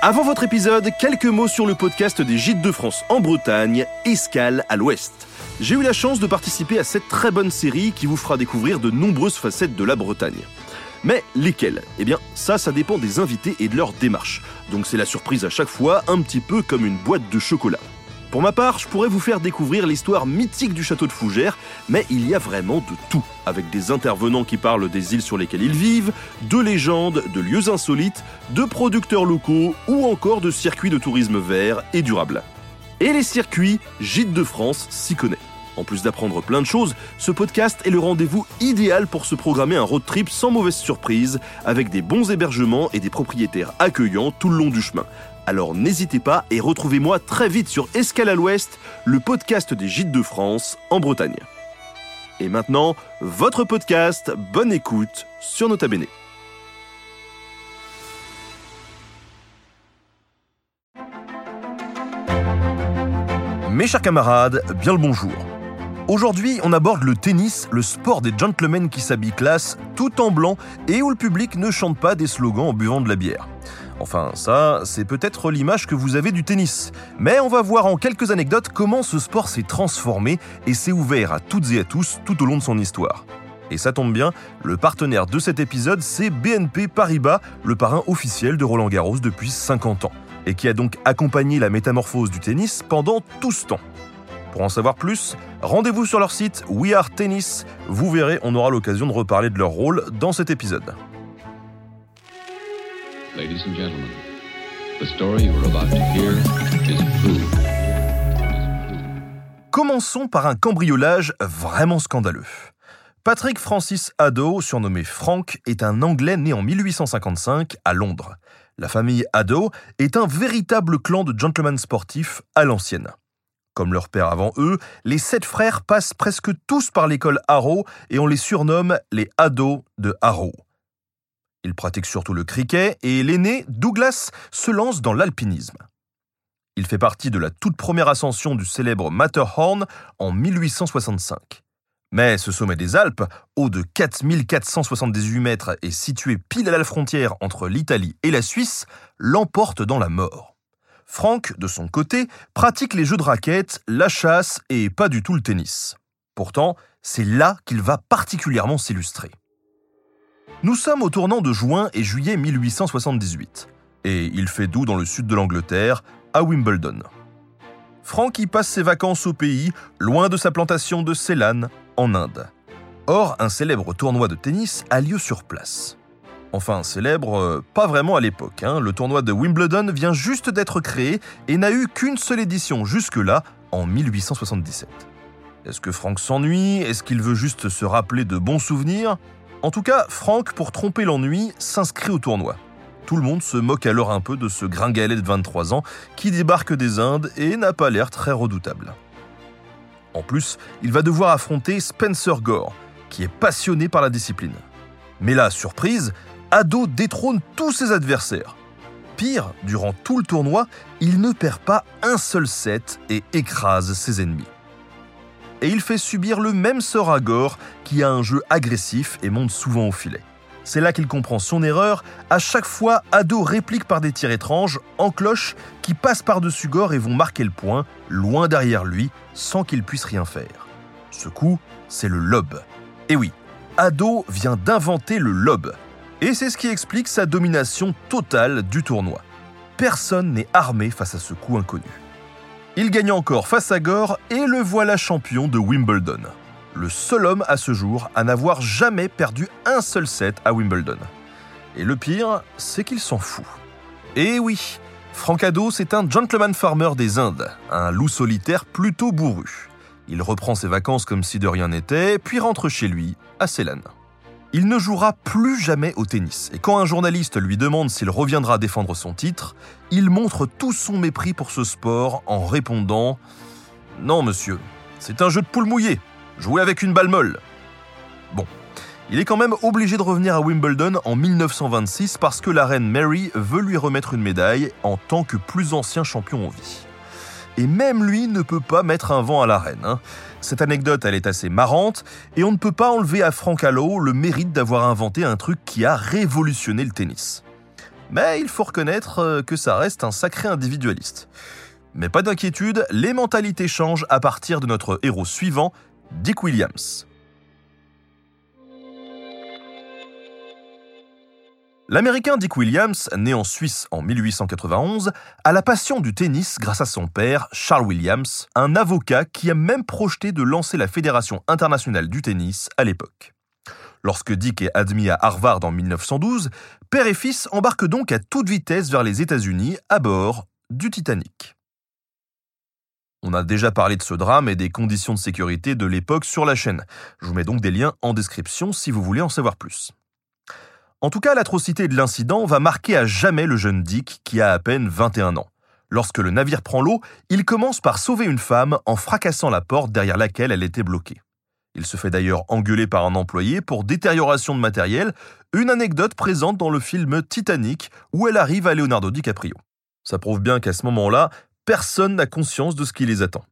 Avant votre épisode, quelques mots sur le podcast des Gîtes de France en Bretagne, Escale à l'Ouest. J'ai eu la chance de participer à cette très bonne série qui vous fera découvrir de nombreuses facettes de la Bretagne. Mais lesquelles? Eh bien, ça, ça dépend des invités et de leur démarche. Donc c'est la surprise à chaque fois, un petit peu comme une boîte de chocolat. Pour ma part, je pourrais vous faire découvrir l'histoire mythique du château de Fougères, mais il y a vraiment de tout, avec des intervenants qui parlent des îles sur lesquelles ils vivent, de légendes, de lieux insolites, de producteurs locaux ou encore de circuits de tourisme vert et durable. Et les circuits, Gîtes de France s'y connaît. En plus d'apprendre plein de choses, ce podcast est le rendez-vous idéal pour se programmer un road trip sans mauvaise surprise, avec des bons hébergements et des propriétaires accueillants tout le long du chemin. Alors n'hésitez pas et retrouvez-moi très vite sur Escale à l'Ouest, le podcast des Gîtes de France en Bretagne. Et maintenant, votre podcast, bonne écoute sur Nota Bene. Mes chers camarades, bien le bonjour. Aujourd'hui, on aborde le tennis, le sport des gentlemen qui s'habillent classe, tout en blanc et où le public ne chante pas des slogans en buvant de la bière. Enfin, ça, c'est peut-être l'image que vous avez du tennis. Mais on va voir en quelques anecdotes comment ce sport s'est transformé et s'est ouvert à toutes et à tous tout au long de son histoire. Et ça tombe bien, le partenaire de cet épisode, c'est BNP Paribas, le parrain officiel de Roland Garros depuis 50 ans, et qui a donc accompagné la métamorphose du tennis pendant tout ce temps. Pour en savoir plus, rendez-vous sur leur site We Are Tennis. Vous verrez, on aura l'occasion de reparler de leur rôle dans cet épisode. Commençons par un cambriolage vraiment scandaleux. Patrick Francis Haddo, surnommé Frank, est un Anglais né en 1855 à Londres. La famille Haddo est un véritable clan de gentlemen sportifs à l'ancienne. Comme leur père avant eux, les sept frères passent presque tous par l'école Harrow et on les surnomme les Haddo de Harrow. Ils pratiquent surtout le cricket et l'aîné, Douglas, se lance dans l'alpinisme. Il fait partie de la toute première ascension du célèbre Matterhorn en 1865. Mais ce sommet des Alpes, haut de 4478 mètres et situé pile à la frontière entre l'Italie et la Suisse, l'emporte dans la mort. Franck, de son côté, pratique les jeux de raquettes, la chasse et pas du tout le tennis. Pourtant, c'est là qu'il va particulièrement s'illustrer. Nous sommes au tournant de juin et juillet 1878, et il fait doux dans le sud de l'Angleterre, à Wimbledon. Frank y passe ses vacances au pays, loin de sa plantation de Ceylan, en Inde. Or, un célèbre tournoi de tennis a lieu sur place. Enfin, célèbre, euh, pas vraiment à l'époque. hein. Le tournoi de Wimbledon vient juste d'être créé et n'a eu qu'une seule édition jusque-là, en 1877. Est-ce que Frank s'ennuie? Est-ce qu'il veut juste se rappeler de bons souvenirs? En tout cas, Frank, pour tromper l'ennui, s'inscrit au tournoi. Tout le monde se moque alors un peu de ce gringalet de 23 ans qui débarque des Indes et n'a pas l'air très redoutable. En plus, il va devoir affronter Spencer Gore, qui est passionné par la discipline. Mais là, surprise, Ado détrône tous ses adversaires. Pire, durant tout le tournoi, il ne perd pas un seul set et écrase ses ennemis. Et il fait subir le même sort à Gore, qui a un jeu agressif et monte souvent au filet. C'est là qu'il comprend son erreur. À chaque fois, Ado réplique par des tirs étranges, en cloche, qui passent par-dessus Gore et vont marquer le point, loin derrière lui, sans qu'il puisse rien faire. Ce coup, c'est le lob. Et oui, Ado vient d'inventer le lob. Et c'est ce qui explique sa domination totale du tournoi. Personne n'est armé face à ce coup inconnu. Il gagne encore face à Gore et le voilà champion de Wimbledon. Le seul homme à ce jour à n'avoir jamais perdu un seul set à Wimbledon. Et le pire, c'est qu'il s'en fout. Et oui, Frank c'est un gentleman farmer des Indes, un loup solitaire plutôt bourru. Il reprend ses vacances comme si de rien n'était, puis rentre chez lui, à Ceylan. Il ne jouera plus jamais au tennis, et quand un journaliste lui demande s'il reviendra défendre son titre, il montre tout son mépris pour ce sport en répondant ⁇ Non monsieur, c'est un jeu de poule mouillée, jouer avec une balle molle. Bon, il est quand même obligé de revenir à Wimbledon en 1926 parce que la reine Mary veut lui remettre une médaille en tant que plus ancien champion en vie. Et même lui ne peut pas mettre un vent à la reine. Cette anecdote, elle est assez marrante, et on ne peut pas enlever à Frank Hallo le mérite d'avoir inventé un truc qui a révolutionné le tennis. mais il faut reconnaître euh, que ça reste un sacré individualiste. Mais pas d'inquiétude, les mentalités changent à partir de notre héros suivant, Dick Williams. L'Américain Dick Williams, né en Suisse en 1891, a la passion du tennis grâce à son père, Charles Williams, un avocat qui a même projeté de lancer la Fédération internationale du tennis à l'époque. Lorsque Dick est admis à Harvard en 1912, père et fils embarquent donc à toute vitesse vers les États-Unis à bord du Titanic. On a déjà parlé de ce drame et des conditions de sécurité de l'époque sur la chaîne. Je vous mets donc des liens en description si vous voulez en savoir plus. En tout cas, l'atrocité de l'incident va marquer à jamais le jeune Dick qui a à peine 21 ans. Lorsque le navire prend l'eau, il commence par sauver une femme en fracassant la porte derrière laquelle elle était bloquée. Il se fait d'ailleurs engueuler par un employé pour détérioration de matériel, une anecdote présente dans le film Titanic où elle arrive à Leonardo DiCaprio. Ça prouve bien qu'à ce moment-là, personne n'a conscience de ce qui les attend.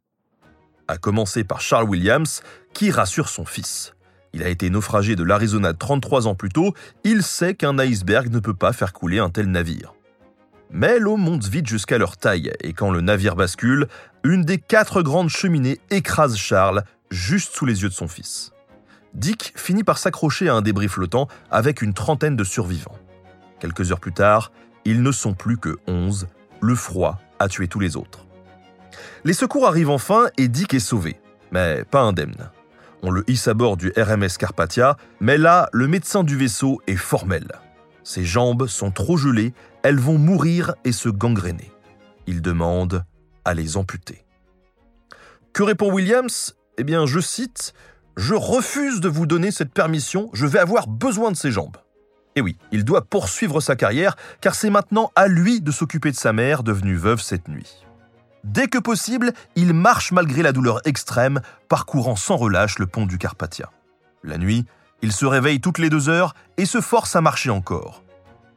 À commencer par Charles Williams, qui rassure son fils. Il a été naufragé de l'Arizona 33 ans plus tôt, il sait qu'un iceberg ne peut pas faire couler un tel navire. Mais l'eau monte vite jusqu'à leur taille, et quand le navire bascule, une des quatre grandes cheminées écrase Charles juste sous les yeux de son fils. Dick finit par s'accrocher à un débris flottant avec une trentaine de survivants. Quelques heures plus tard, ils ne sont plus que onze, le froid a tué tous les autres. Les secours arrivent enfin et Dick est sauvé, mais pas indemne. On le hisse à bord du RMS Carpathia, mais là, le médecin du vaisseau est formel. Ses jambes sont trop gelées, elles vont mourir et se gangréner. Il demande à les amputer. Que répond Williams? Eh bien, je cite Je refuse de vous donner cette permission, je vais avoir besoin de ses jambes. Et oui, il doit poursuivre sa carrière, car c'est maintenant à lui de s'occuper de sa mère, devenue veuve cette nuit. Dès que possible, il marche malgré la douleur extrême, parcourant sans relâche le pont du Carpathia. La nuit, il se réveille toutes les deux heures et se force à marcher encore.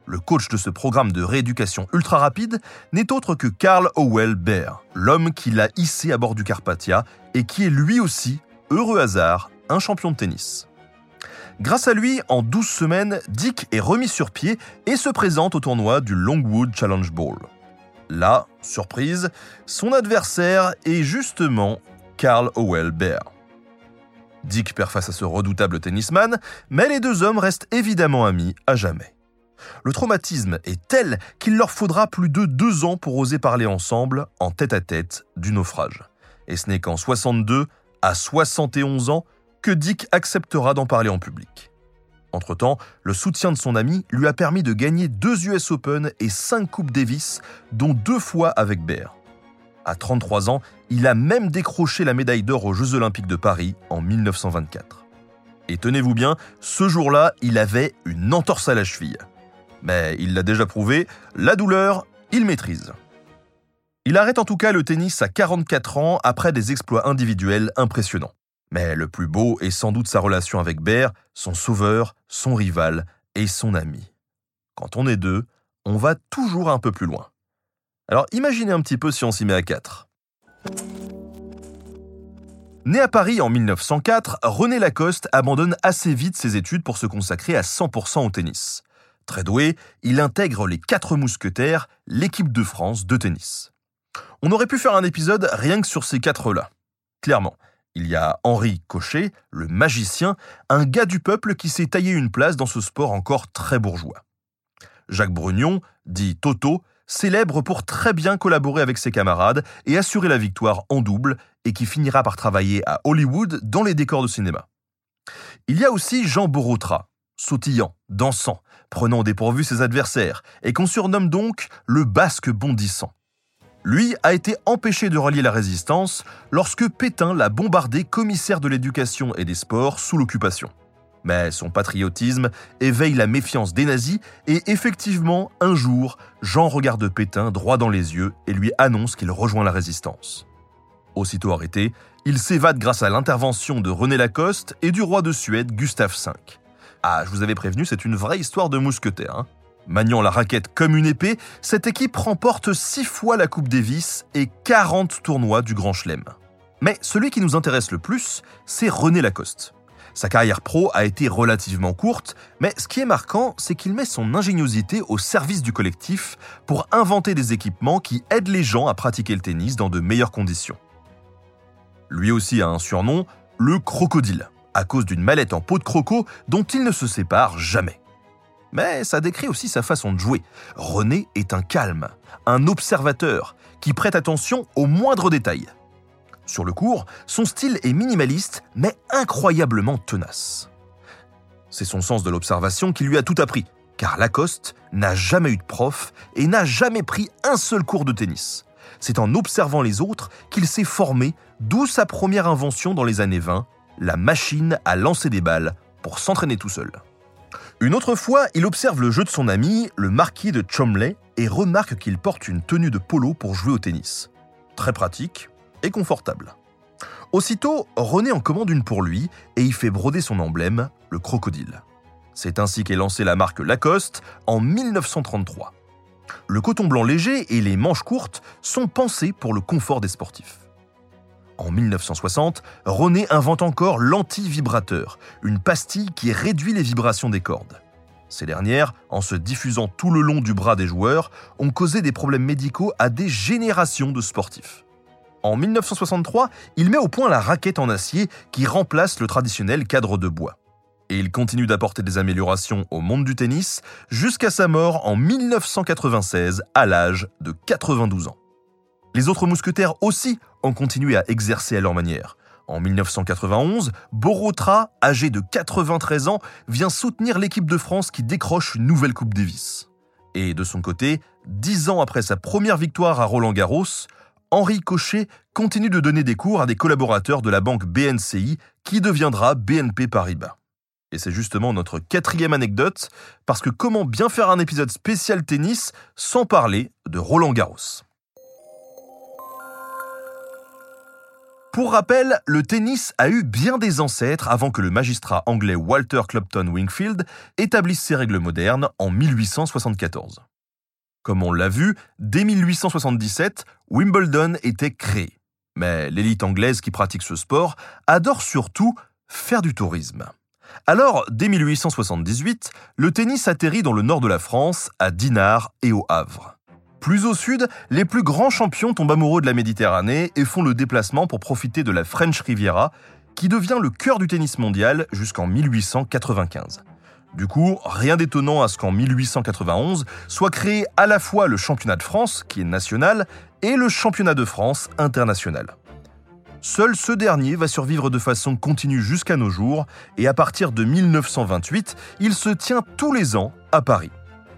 Le coach de ce programme de rééducation ultra rapide n'est autre que Carl Howell Bear, l'homme qui l'a hissé à bord du Carpathia et qui est lui aussi, heureux hasard, un champion de tennis. Grâce à lui, en 12 semaines, Dick est remis sur pied et se présente au tournoi du Longwood Challenge Bowl. Là, surprise, son adversaire est justement Carl Howell Bear. Dick perd face à ce redoutable tennisman, mais les deux hommes restent évidemment amis à jamais. Le traumatisme est tel qu'il leur faudra plus de deux ans pour oser parler ensemble, en tête-à-tête, du naufrage. Et ce n'est qu'en 62, à 71 ans, que Dick acceptera d'en parler en public. Entre-temps, le soutien de son ami lui a permis de gagner deux US Open et cinq Coupes Davis, dont deux fois avec Bear. À 33 ans, il a même décroché la médaille d'or aux Jeux Olympiques de Paris en 1924. Et tenez-vous bien, ce jour-là, il avait une entorse à la cheville. Mais il l'a déjà prouvé, la douleur, il maîtrise. Il arrête en tout cas le tennis à 44 ans après des exploits individuels impressionnants. Mais le plus beau est sans doute sa relation avec Bear, son sauveur, son rival et son ami. Quand on est deux, on va toujours un peu plus loin. Alors imaginez un petit peu si on s'y met à quatre. Né à Paris en 1904, René Lacoste abandonne assez vite ses études pour se consacrer à 100% au tennis. Très doué, il intègre les quatre mousquetaires, l'équipe de France de tennis. On aurait pu faire un épisode rien que sur ces quatre-là. Clairement, il y a Henri Cochet, le magicien, un gars du peuple qui s'est taillé une place dans ce sport encore très bourgeois. Jacques Brugnon, dit Toto, célèbre pour très bien collaborer avec ses camarades et assurer la victoire en double, et qui finira par travailler à Hollywood dans les décors de cinéma. Il y a aussi Jean Borotra, sautillant, dansant, prenant dépourvu ses adversaires, et qu'on surnomme donc le basque bondissant. Lui a été empêché de relier la résistance lorsque Pétain l'a bombardé commissaire de l'éducation et des sports sous l'occupation. Mais son patriotisme éveille la méfiance des nazis et effectivement, un jour, Jean regarde Pétain droit dans les yeux et lui annonce qu'il rejoint la résistance. Aussitôt arrêté, il s'évade grâce à l'intervention de René Lacoste et du roi de Suède Gustave V. Ah, je vous avais prévenu, c'est une vraie histoire de mousquetaire. Hein Maniant la raquette comme une épée, cette équipe remporte 6 fois la Coupe Davis et 40 tournois du Grand Chelem. Mais celui qui nous intéresse le plus, c'est René Lacoste. Sa carrière pro a été relativement courte, mais ce qui est marquant, c'est qu'il met son ingéniosité au service du collectif pour inventer des équipements qui aident les gens à pratiquer le tennis dans de meilleures conditions. Lui aussi a un surnom, le crocodile, à cause d'une mallette en peau de croco dont il ne se sépare jamais. Mais ça décrit aussi sa façon de jouer. René est un calme, un observateur, qui prête attention aux moindres détails. Sur le court, son style est minimaliste, mais incroyablement tenace. C'est son sens de l'observation qui lui a tout appris, car Lacoste n'a jamais eu de prof et n'a jamais pris un seul cours de tennis. C'est en observant les autres qu'il s'est formé, d'où sa première invention dans les années 20, la machine à lancer des balles pour s'entraîner tout seul. Une autre fois, il observe le jeu de son ami, le marquis de Chomley, et remarque qu'il porte une tenue de polo pour jouer au tennis. Très pratique, et confortable. Aussitôt, René en commande une pour lui et y fait broder son emblème, le crocodile. C'est ainsi qu'est lancée la marque Lacoste en 1933. Le coton blanc léger et les manches courtes sont pensés pour le confort des sportifs. En 1960, René invente encore l'anti-vibrateur, une pastille qui réduit les vibrations des cordes. Ces dernières, en se diffusant tout le long du bras des joueurs, ont causé des problèmes médicaux à des générations de sportifs. En 1963, il met au point la raquette en acier qui remplace le traditionnel cadre de bois. Et il continue d'apporter des améliorations au monde du tennis jusqu'à sa mort en 1996 à l'âge de 92 ans. Les autres mousquetaires aussi ont continué à exercer à leur manière. En 1991, Borotra, âgé de 93 ans, vient soutenir l'équipe de France qui décroche une nouvelle Coupe Davis. Et de son côté, dix ans après sa première victoire à Roland Garros, Henri Cochet continue de donner des cours à des collaborateurs de la banque BNCI qui deviendra BNP Paribas. Et c'est justement notre quatrième anecdote, parce que comment bien faire un épisode spécial tennis sans parler de Roland Garros Pour rappel, le tennis a eu bien des ancêtres avant que le magistrat anglais Walter Clopton Wingfield établisse ses règles modernes en 1874. Comme on l'a vu, dès 1877, Wimbledon était créé. Mais l'élite anglaise qui pratique ce sport adore surtout faire du tourisme. Alors, dès 1878, le tennis atterrit dans le nord de la France, à Dinard et au Havre. Plus au sud, les plus grands champions tombent amoureux de la Méditerranée et font le déplacement pour profiter de la French Riviera, qui devient le cœur du tennis mondial jusqu'en 1895. Du coup, rien d'étonnant à ce qu'en 1891 soit créé à la fois le championnat de France, qui est national, et le championnat de France international. Seul ce dernier va survivre de façon continue jusqu'à nos jours, et à partir de 1928, il se tient tous les ans à Paris.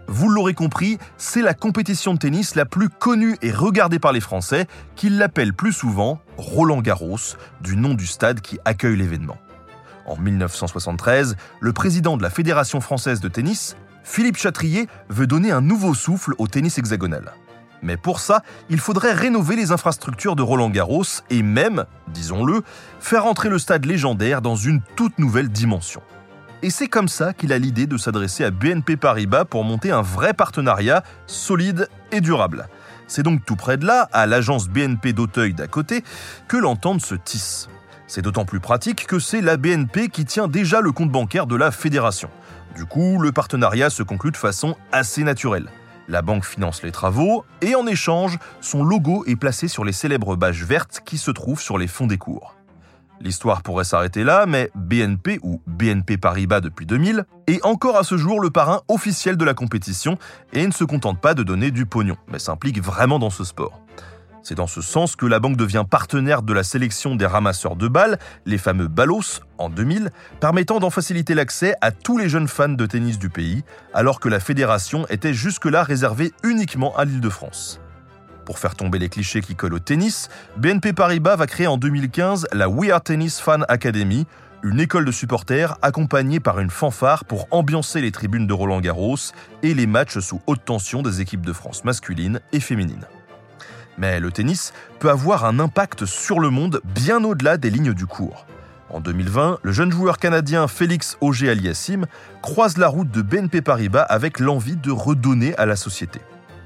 Vous l'aurez compris, c'est la compétition de tennis la plus connue et regardée par les Français, qui l'appellent plus souvent Roland Garros, du nom du stade qui accueille l'événement. En 1973, le président de la Fédération française de tennis, Philippe Chatrier, veut donner un nouveau souffle au tennis hexagonal. Mais pour ça, il faudrait rénover les infrastructures de Roland Garros et même, disons-le, faire entrer le stade légendaire dans une toute nouvelle dimension. Et c'est comme ça qu'il a l'idée de s'adresser à BNP Paribas pour monter un vrai partenariat solide et durable. C'est donc tout près de là, à l'agence BNP d'Auteuil d'à côté, que l'entente se tisse. C'est d'autant plus pratique que c'est la BNP qui tient déjà le compte bancaire de la fédération. Du coup, le partenariat se conclut de façon assez naturelle. La banque finance les travaux et en échange, son logo est placé sur les célèbres bâches vertes qui se trouvent sur les fonds des cours. L'histoire pourrait s'arrêter là, mais BNP, ou BNP Paribas depuis 2000, est encore à ce jour le parrain officiel de la compétition et ne se contente pas de donner du pognon, mais s'implique vraiment dans ce sport. C'est dans ce sens que la banque devient partenaire de la sélection des ramasseurs de balles, les fameux Ballos, en 2000, permettant d'en faciliter l'accès à tous les jeunes fans de tennis du pays, alors que la fédération était jusque-là réservée uniquement à l'Île-de-France. Pour faire tomber les clichés qui collent au tennis, BNP Paribas va créer en 2015 la We Are Tennis Fan Academy, une école de supporters accompagnée par une fanfare pour ambiancer les tribunes de Roland Garros et les matchs sous haute tension des équipes de France masculines et féminines. Mais le tennis peut avoir un impact sur le monde bien au-delà des lignes du cours. En 2020, le jeune joueur canadien Félix Auger-Aliassime croise la route de BNP Paribas avec l'envie de redonner à la société.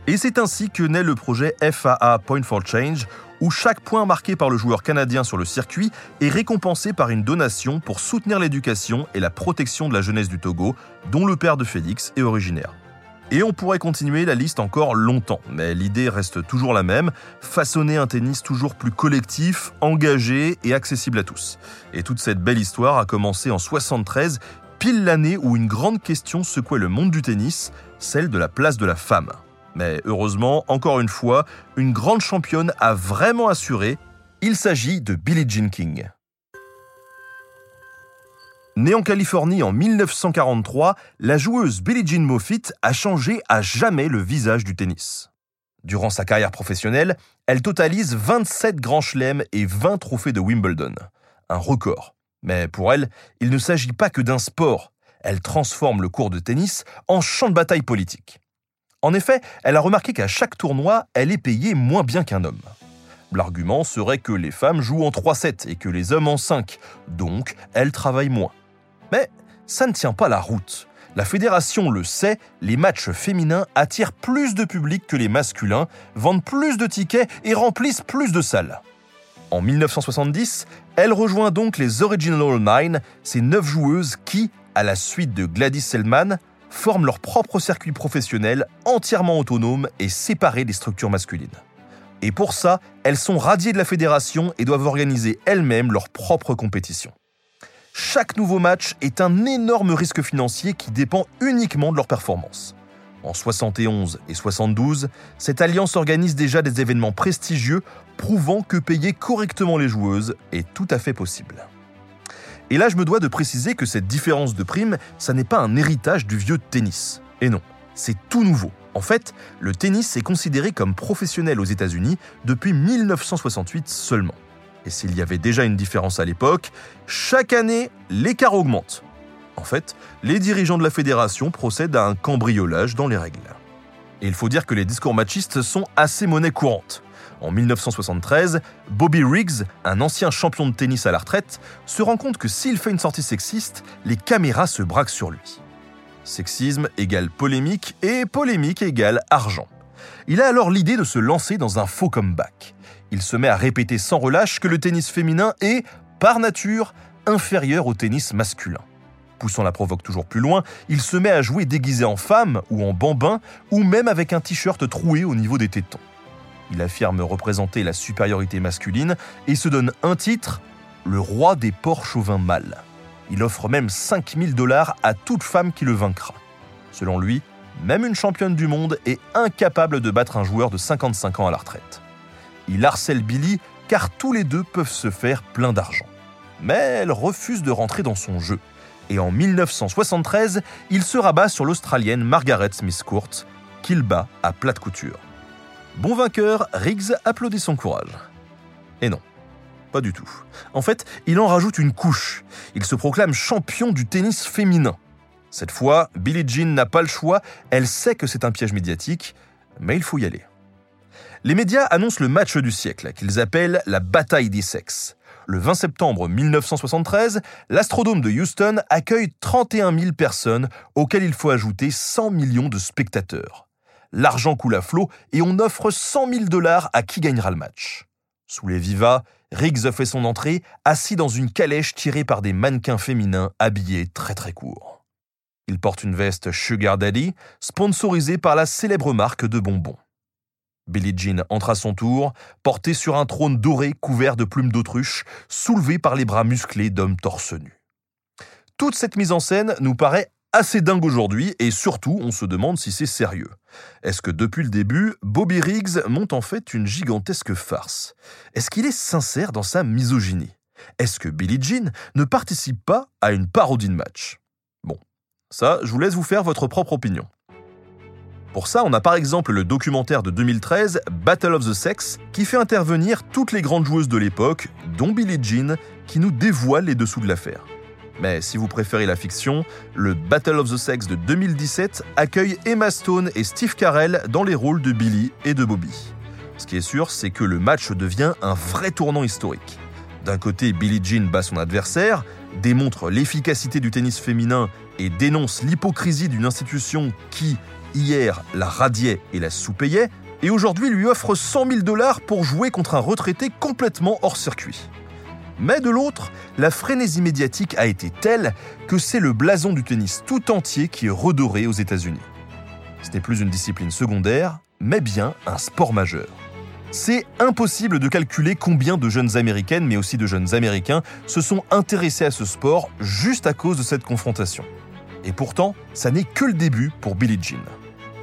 Et c'est ainsi que naît le projet FAA Point for Change, où chaque point marqué par le joueur canadien sur le circuit est récompensé par une donation pour soutenir l'éducation et la protection de la jeunesse du Togo, dont le père de Félix est originaire. Et on pourrait continuer la liste encore longtemps, mais l'idée reste toujours la même, façonner un tennis toujours plus collectif, engagé et accessible à tous. Et toute cette belle histoire a commencé en 73, pile l'année où une grande question secouait le monde du tennis, celle de la place de la femme. Mais heureusement, encore une fois, une grande championne a vraiment assuré, il s'agit de Billie Jean King. Née en Californie en 1943, la joueuse Billie Jean Moffitt a changé à jamais le visage du tennis. Durant sa carrière professionnelle, elle totalise 27 grands chelems et 20 trophées de Wimbledon. Un record. Mais pour elle, il ne s'agit pas que d'un sport. Elle transforme le cours de tennis en champ de bataille politique. En effet, elle a remarqué qu'à chaque tournoi, elle est payée moins bien qu'un homme. L'argument serait que les femmes jouent en 3-7 et que les hommes en 5, donc elles travaillent moins. Mais ça ne tient pas la route. La fédération le sait, les matchs féminins attirent plus de public que les masculins, vendent plus de tickets et remplissent plus de salles. En 1970, elle rejoint donc les Original Nine, ces neuf joueuses qui, à la suite de Gladys Selman, forment leur propre circuit professionnel entièrement autonome et séparé des structures masculines. Et pour ça, elles sont radiées de la fédération et doivent organiser elles-mêmes leur propre compétition. Chaque nouveau match est un énorme risque financier qui dépend uniquement de leur performance. En 71 et 72, cette alliance organise déjà des événements prestigieux prouvant que payer correctement les joueuses est tout à fait possible. Et là, je me dois de préciser que cette différence de prime, ça n'est pas un héritage du vieux tennis. Et non, c'est tout nouveau. En fait, le tennis est considéré comme professionnel aux États-Unis depuis 1968 seulement. Et s'il y avait déjà une différence à l'époque, chaque année, l'écart augmente. En fait, les dirigeants de la fédération procèdent à un cambriolage dans les règles. Et il faut dire que les discours machistes sont assez monnaie courante. En 1973, Bobby Riggs, un ancien champion de tennis à la retraite, se rend compte que s'il fait une sortie sexiste, les caméras se braquent sur lui. Sexisme égale polémique et polémique égale argent. Il a alors l'idée de se lancer dans un faux comeback il se met à répéter sans relâche que le tennis féminin est, par nature, inférieur au tennis masculin. Poussant la provoque toujours plus loin, il se met à jouer déguisé en femme ou en bambin, ou même avec un t-shirt troué au niveau des tétons. Il affirme représenter la supériorité masculine et se donne un titre, le roi des porcs chauvins mâles. Il offre même 5000 dollars à toute femme qui le vaincra. Selon lui, même une championne du monde est incapable de battre un joueur de 55 ans à la retraite. Il harcèle Billy car tous les deux peuvent se faire plein d'argent. Mais elle refuse de rentrer dans son jeu. Et en 1973, il se rabat sur l'Australienne Margaret Smith Court, qu'il bat à plate couture. Bon vainqueur, Riggs applaudit son courage. Et non, pas du tout. En fait, il en rajoute une couche. Il se proclame champion du tennis féminin. Cette fois, Billie Jean n'a pas le choix, elle sait que c'est un piège médiatique, mais il faut y aller. Les médias annoncent le match du siècle, qu'ils appellent la bataille des sexes. Le 20 septembre 1973, l'Astrodome de Houston accueille 31 000 personnes, auxquelles il faut ajouter 100 millions de spectateurs. L'argent coule à flot et on offre 100 000 dollars à qui gagnera le match. Sous les vivas, Riggs fait son entrée, assis dans une calèche tirée par des mannequins féminins habillés très très court. Il porte une veste Sugar Daddy, sponsorisée par la célèbre marque de bonbons. Billie Jean entre à son tour, portée sur un trône doré couvert de plumes d'autruche, soulevé par les bras musclés d'hommes torse nus. Toute cette mise en scène nous paraît assez dingue aujourd'hui et surtout on se demande si c'est sérieux. Est-ce que depuis le début, Bobby Riggs monte en fait une gigantesque farce? Est-ce qu'il est sincère dans sa misogynie? Est-ce que Billie Jean ne participe pas à une parodie de match? Bon, ça, je vous laisse vous faire votre propre opinion. Pour ça, on a par exemple le documentaire de 2013, Battle of the Sex, qui fait intervenir toutes les grandes joueuses de l'époque, dont Billie Jean, qui nous dévoile les dessous de l'affaire. Mais si vous préférez la fiction, le Battle of the Sex de 2017 accueille Emma Stone et Steve Carell dans les rôles de Billy et de Bobby. Ce qui est sûr, c'est que le match devient un vrai tournant historique. D'un côté, Billie Jean bat son adversaire, démontre l'efficacité du tennis féminin et dénonce l'hypocrisie d'une institution qui, hier, la radiait et la sous-payait, et aujourd'hui lui offre 100 000 dollars pour jouer contre un retraité complètement hors circuit. Mais de l'autre, la frénésie médiatique a été telle que c'est le blason du tennis tout entier qui est redoré aux États-Unis. Ce n'est plus une discipline secondaire, mais bien un sport majeur. C'est impossible de calculer combien de jeunes américaines, mais aussi de jeunes américains, se sont intéressés à ce sport juste à cause de cette confrontation. Et pourtant, ça n'est que le début pour Billie Jean.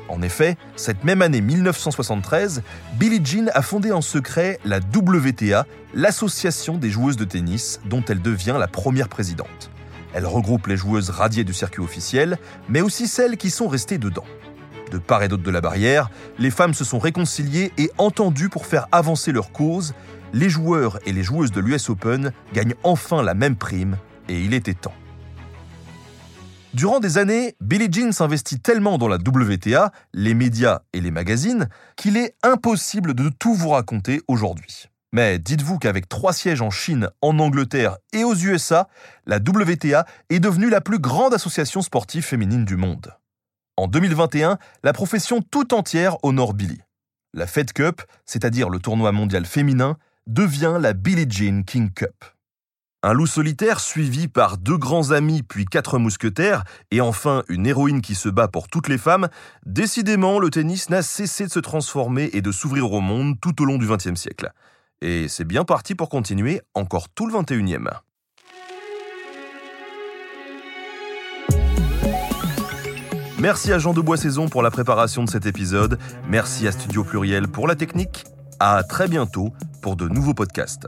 En effet, cette même année 1973, Billie Jean a fondé en secret la WTA, l'association des joueuses de tennis, dont elle devient la première présidente. Elle regroupe les joueuses radiées du circuit officiel, mais aussi celles qui sont restées dedans. De part et d'autre de la barrière, les femmes se sont réconciliées et entendues pour faire avancer leur cause. Les joueurs et les joueuses de l'US Open gagnent enfin la même prime, et il était temps. Durant des années, Billie Jean s'investit tellement dans la WTA, les médias et les magazines, qu'il est impossible de tout vous raconter aujourd'hui. Mais dites-vous qu'avec trois sièges en Chine, en Angleterre et aux USA, la WTA est devenue la plus grande association sportive féminine du monde. En 2021, la profession tout entière honore Billie. La Fed Cup, c'est-à-dire le tournoi mondial féminin, devient la Billie Jean King Cup. Un loup solitaire suivi par deux grands amis puis quatre mousquetaires, et enfin une héroïne qui se bat pour toutes les femmes, décidément le tennis n'a cessé de se transformer et de s'ouvrir au monde tout au long du XXe siècle. Et c'est bien parti pour continuer encore tout le XXIe. Merci à Jean de Boissaison pour la préparation de cet épisode. Merci à Studio Pluriel pour la technique. À très bientôt pour de nouveaux podcasts.